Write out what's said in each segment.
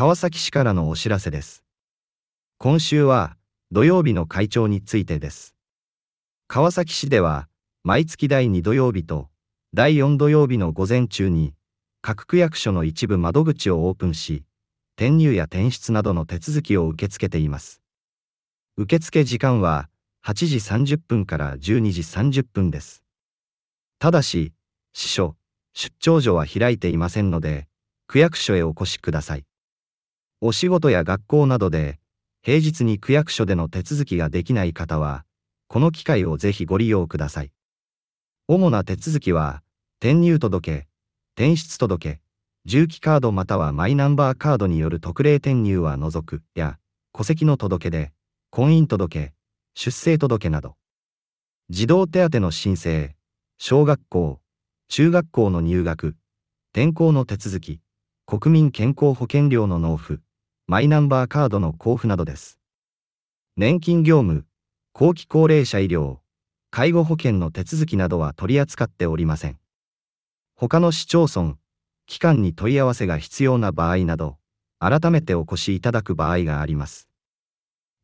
川崎市からのお知らせです。今週は土曜日の会長についてです。川崎市では毎月第2土曜日と第4土曜日の午前中に各区役所の一部窓口をオープンし、転入や転出などの手続きを受け付けています。受付時間は8時30分から12時30分です。ただし、司書、出張所は開いていませんので、区役所へお越しください。お仕事や学校などで、平日に区役所での手続きができない方は、この機会をぜひご利用ください。主な手続きは、転入届、転出届、重機カードまたはマイナンバーカードによる特例転入は除くや、戸籍の届で、婚姻届、出生届など、児童手当の申請、小学校、中学校の入学、転校の手続き、国民健康保険料の納付、マイナンバーカードの交付などです。年金業務、後期高齢者医療、介護保険の手続きなどは取り扱っておりません。他の市町村、機関に問い合わせが必要な場合など、改めてお越しいただく場合があります。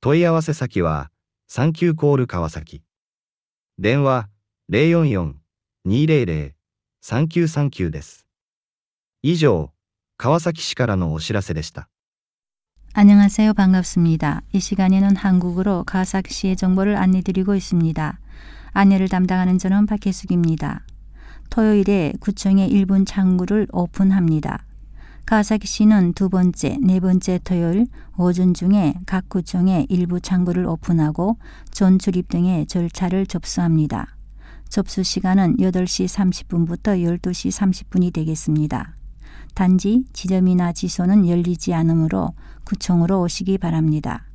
問い合わせ先は、サンキューコール川崎。電話、044-200-3939です。以上、川崎市からのお知らせでした。 안녕하세요. 반갑습니다. 이 시간에는 한국으로 가사키시의 정보를 안내드리고 있습니다. 안내를 담당하는 저는 박혜숙입니다. 토요일에 구청의 1분 창구를 오픈합니다. 가사키시는 두 번째, 네 번째 토요일 오전 중에 각 구청의 일부 창구를 오픈하고 존 출입 등의 절차를 접수합니다. 접수 시간은 8시 30분부터 12시 30분이 되겠습니다. 단지 지점이나 지소는 열리지 않으므로 구청으로 오시기 바랍니다.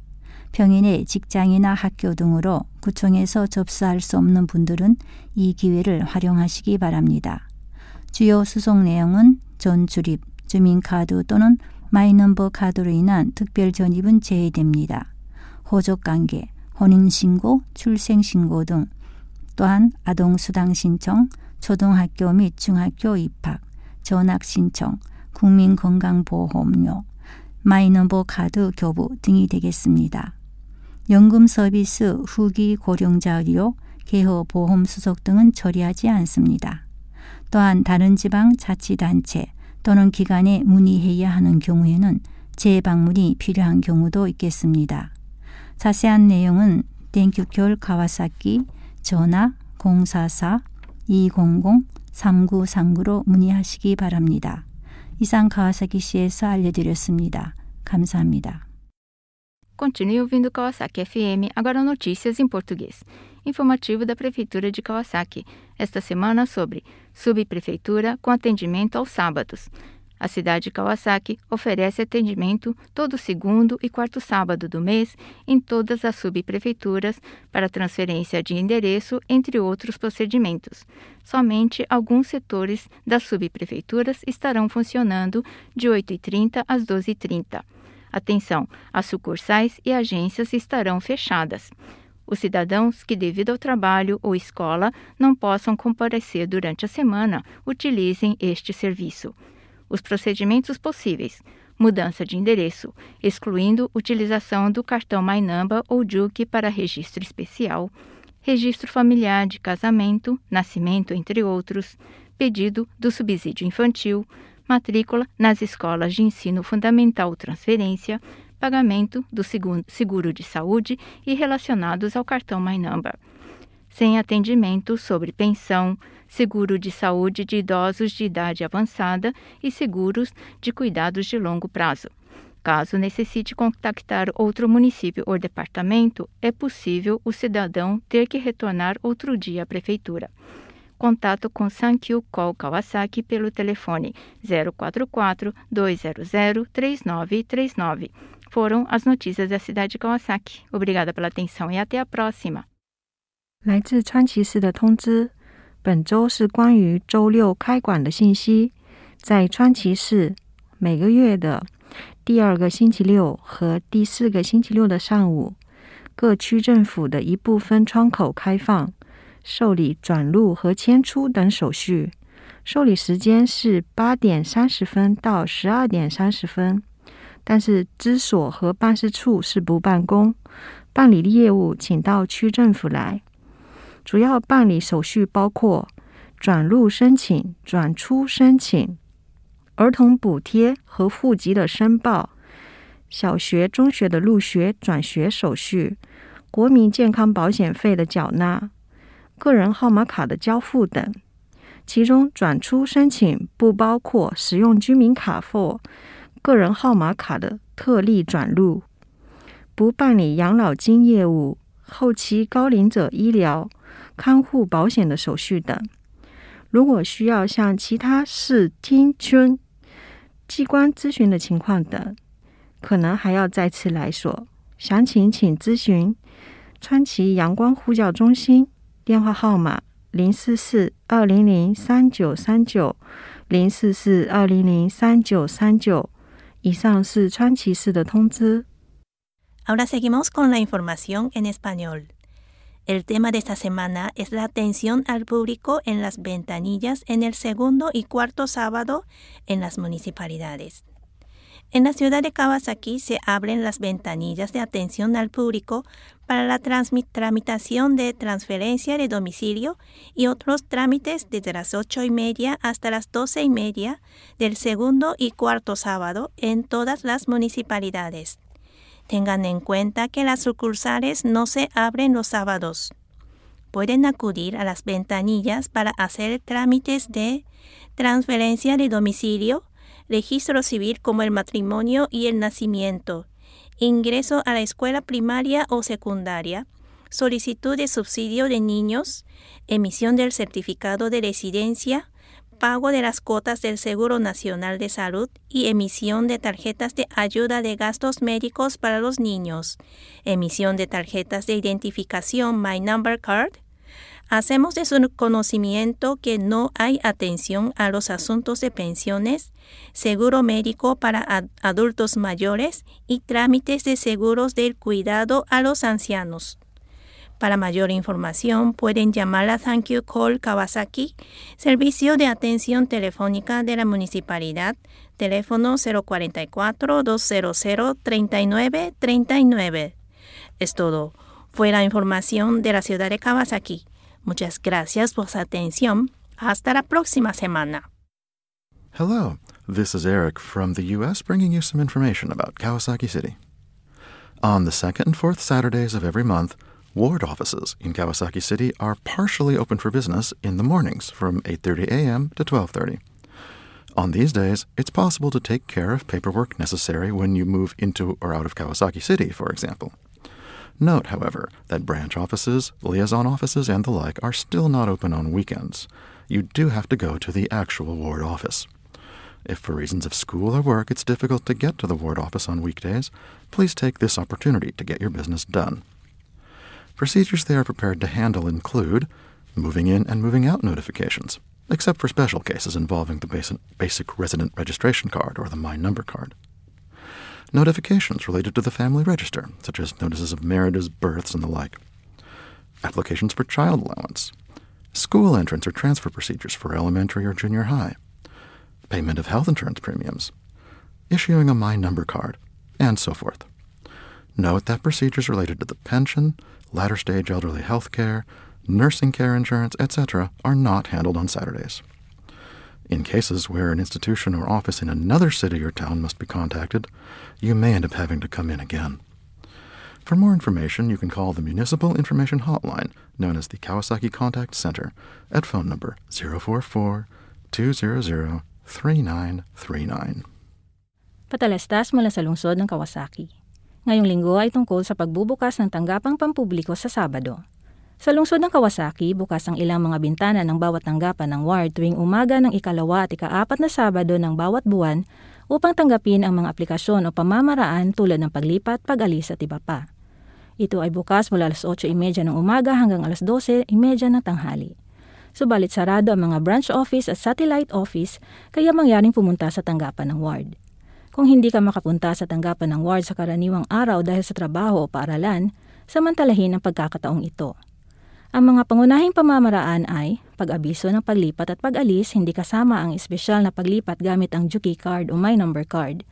평일에 직장이나 학교 등으로 구청에서 접수할 수 없는 분들은 이 기회를 활용하시기 바랍니다. 주요 수속 내용은 전 출입, 주민카드 또는 마이넘버 카드로 인한 특별 전입은 제외됩니다. 호적관계, 혼인신고, 출생신고 등 또한 아동수당 신청, 초등학교 및 중학교 입학, 전학 신청, 국민건강보험료, 마이너버 카드 교부 등이 되겠습니다. 연금 서비스 후기 고령자 의료, 개호 보험 수속 등은 처리하지 않습니다. 또한 다른 지방 자치단체 또는 기관에 문의해야 하는 경우에는 재방문이 필요한 경우도 있겠습니다. 자세한 내용은 땡큐큐 가와사키 전화 044-200-3939로 문의하시기 바랍니다. 이상 가와사키시에서 알려드렸습니다. 감사합니다. Continue ouvindo Kawasaki FM, agora notícias em português. Informativo da Prefeitura de Kawasaki, esta semana sobre subprefeitura com atendimento aos sábados. A cidade de Kawasaki oferece atendimento todo segundo e quarto sábado do mês em todas as subprefeituras para transferência de endereço, entre outros procedimentos. Somente alguns setores das subprefeituras estarão funcionando de 8h30 às 12h30. Atenção, as sucursais e agências estarão fechadas. Os cidadãos que, devido ao trabalho ou escola, não possam comparecer durante a semana, utilizem este serviço os procedimentos possíveis, mudança de endereço, excluindo utilização do cartão MyNumber ou Juke para registro especial, registro familiar de casamento, nascimento, entre outros, pedido do subsídio infantil, matrícula nas escolas de ensino fundamental ou transferência, pagamento do seguro de saúde e relacionados ao cartão MyNumber. Sem atendimento sobre pensão, seguro de saúde de idosos de idade avançada e seguros de cuidados de longo prazo. Caso necessite contactar outro município ou departamento, é possível o cidadão ter que retornar outro dia à prefeitura. Contato com Sankyu Call Kawasaki pelo telefone 044 200 3939. Foram as notícias da cidade de Kawasaki. Obrigada pela atenção e até a próxima. 来自川崎市的通知。本周是关于周六开馆的信息。在川崎市，每个月的第二个星期六和第四个星期六的上午，各区政府的一部分窗口开放，受理转入和迁出等手续。受理时间是八点三十分到十二点三十分。但是支所和办事处是不办公，办理的业务请到区政府来。主要办理手续包括转入申请、转出申请、儿童补贴和户籍的申报、小学、中学的入学、转学手续、国民健康保险费的缴纳、个人号码卡的交付等。其中，转出申请不包括使用居民卡或个人号码卡的特例转入，不办理养老金业务、后期高龄者医疗。看护保险的手续等，如果需要向其他市厅村机关咨询的情况等，可能还要再次来所。详情请咨询川崎阳光呼叫中心，电话号码零四四二零零三九三九零四四二零零三九三九。以上是川崎市的通知。Ahora seguimos con la información en español. El tema de esta semana es la atención al público en las ventanillas en el segundo y cuarto sábado en las municipalidades. En la ciudad de Kawasaki se abren las ventanillas de atención al público para la tramitación de transferencia de domicilio y otros trámites desde las ocho y media hasta las doce y media del segundo y cuarto sábado en todas las municipalidades. Tengan en cuenta que las sucursales no se abren los sábados. Pueden acudir a las ventanillas para hacer trámites de transferencia de domicilio, registro civil como el matrimonio y el nacimiento, ingreso a la escuela primaria o secundaria, solicitud de subsidio de niños, emisión del certificado de residencia, pago de las cuotas del Seguro Nacional de Salud y emisión de tarjetas de ayuda de gastos médicos para los niños, emisión de tarjetas de identificación My Number Card. Hacemos de su conocimiento que no hay atención a los asuntos de pensiones, seguro médico para adultos mayores y trámites de seguros del cuidado a los ancianos. Para mayor información pueden llamar a Thank You Call Kawasaki, servicio de atención telefónica de la municipalidad, teléfono 044-200-3939. Es todo. Fue la información de la ciudad de Kawasaki. Muchas gracias por su atención. Hasta la próxima semana. Hello, this is Eric from the U.S. bringing you some information about Kawasaki City. On the second and fourth Saturdays of every month, Ward offices in Kawasaki City are partially open for business in the mornings from 8:30 a.m. to 12:30. On these days, it's possible to take care of paperwork necessary when you move into or out of Kawasaki City, for example. Note, however, that branch offices, liaison offices, and the like are still not open on weekends. You do have to go to the actual ward office. If for reasons of school or work it's difficult to get to the ward office on weekdays, please take this opportunity to get your business done. Procedures they are prepared to handle include moving in and moving out notifications, except for special cases involving the basic resident registration card or the My Number card. Notifications related to the family register, such as notices of marriages, births, and the like. Applications for child allowance. School entrance or transfer procedures for elementary or junior high. Payment of health insurance premiums. Issuing a My Number card, and so forth. Note that procedures related to the pension, latter stage elderly health care, nursing care insurance, etc., are not handled on Saturdays. In cases where an institution or office in another city or town must be contacted, you may end up having to come in again. For more information, you can call the Municipal Information Hotline, known as the Kawasaki Contact Center, at phone number 044 200 3939. Patalastas mula sa lungsod ng Kawasaki. Ngayong linggo ay tungkol sa pagbubukas ng tanggapang pampubliko sa Sabado. Sa lungsod ng Kawasaki, bukas ang ilang mga bintana ng bawat tanggapan ng ward tuwing umaga ng ikalawa at ikaapat na Sabado ng bawat buwan upang tanggapin ang mga aplikasyon o pamamaraan tulad ng paglipat, pag-alis at iba pa. Ito ay bukas mula alas 8.30 ng umaga hanggang alas 12.30 ng tanghali. Subalit sarado ang mga branch office at satellite office kaya mangyaring pumunta sa tanggapan ng ward. Kung hindi ka makapunta sa tanggapan ng ward sa karaniwang araw dahil sa trabaho o paaralan, samantalahin ang pagkakataong ito. Ang mga pangunahing pamamaraan ay pag-abiso ng paglipat at pag-alis hindi kasama ang espesyal na paglipat gamit ang Juki card o My Number card.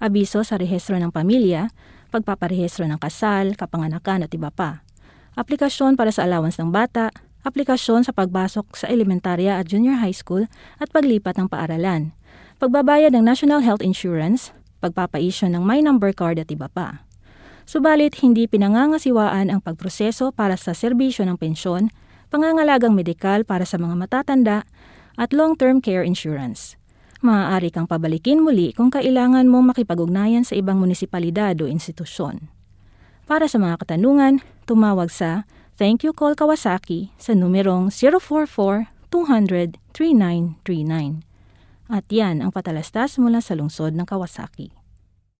abiso sa rehistro ng pamilya, pagpaparehistro ng kasal, kapanganakan at iba pa. Aplikasyon para sa allowance ng bata, aplikasyon sa pagbasok sa elementarya at junior high school at paglipat ng paaralan, pagbabayad ng National Health Insurance, pagpapaisyon ng My Number Card at iba pa. Subalit hindi pinangangasiwaan ang pagproseso para sa serbisyo ng pensyon, pangangalagang medikal para sa mga matatanda, at long-term care insurance. Maaari kang pabalikin muli kung kailangan mong makipag-ugnayan sa ibang munisipalidad o institusyon. Para sa mga katanungan, tumawag sa Thank You Call Kawasaki sa numerong 044-200-3939. At yan ang patalastas mula sa lungsod ng Kawasaki.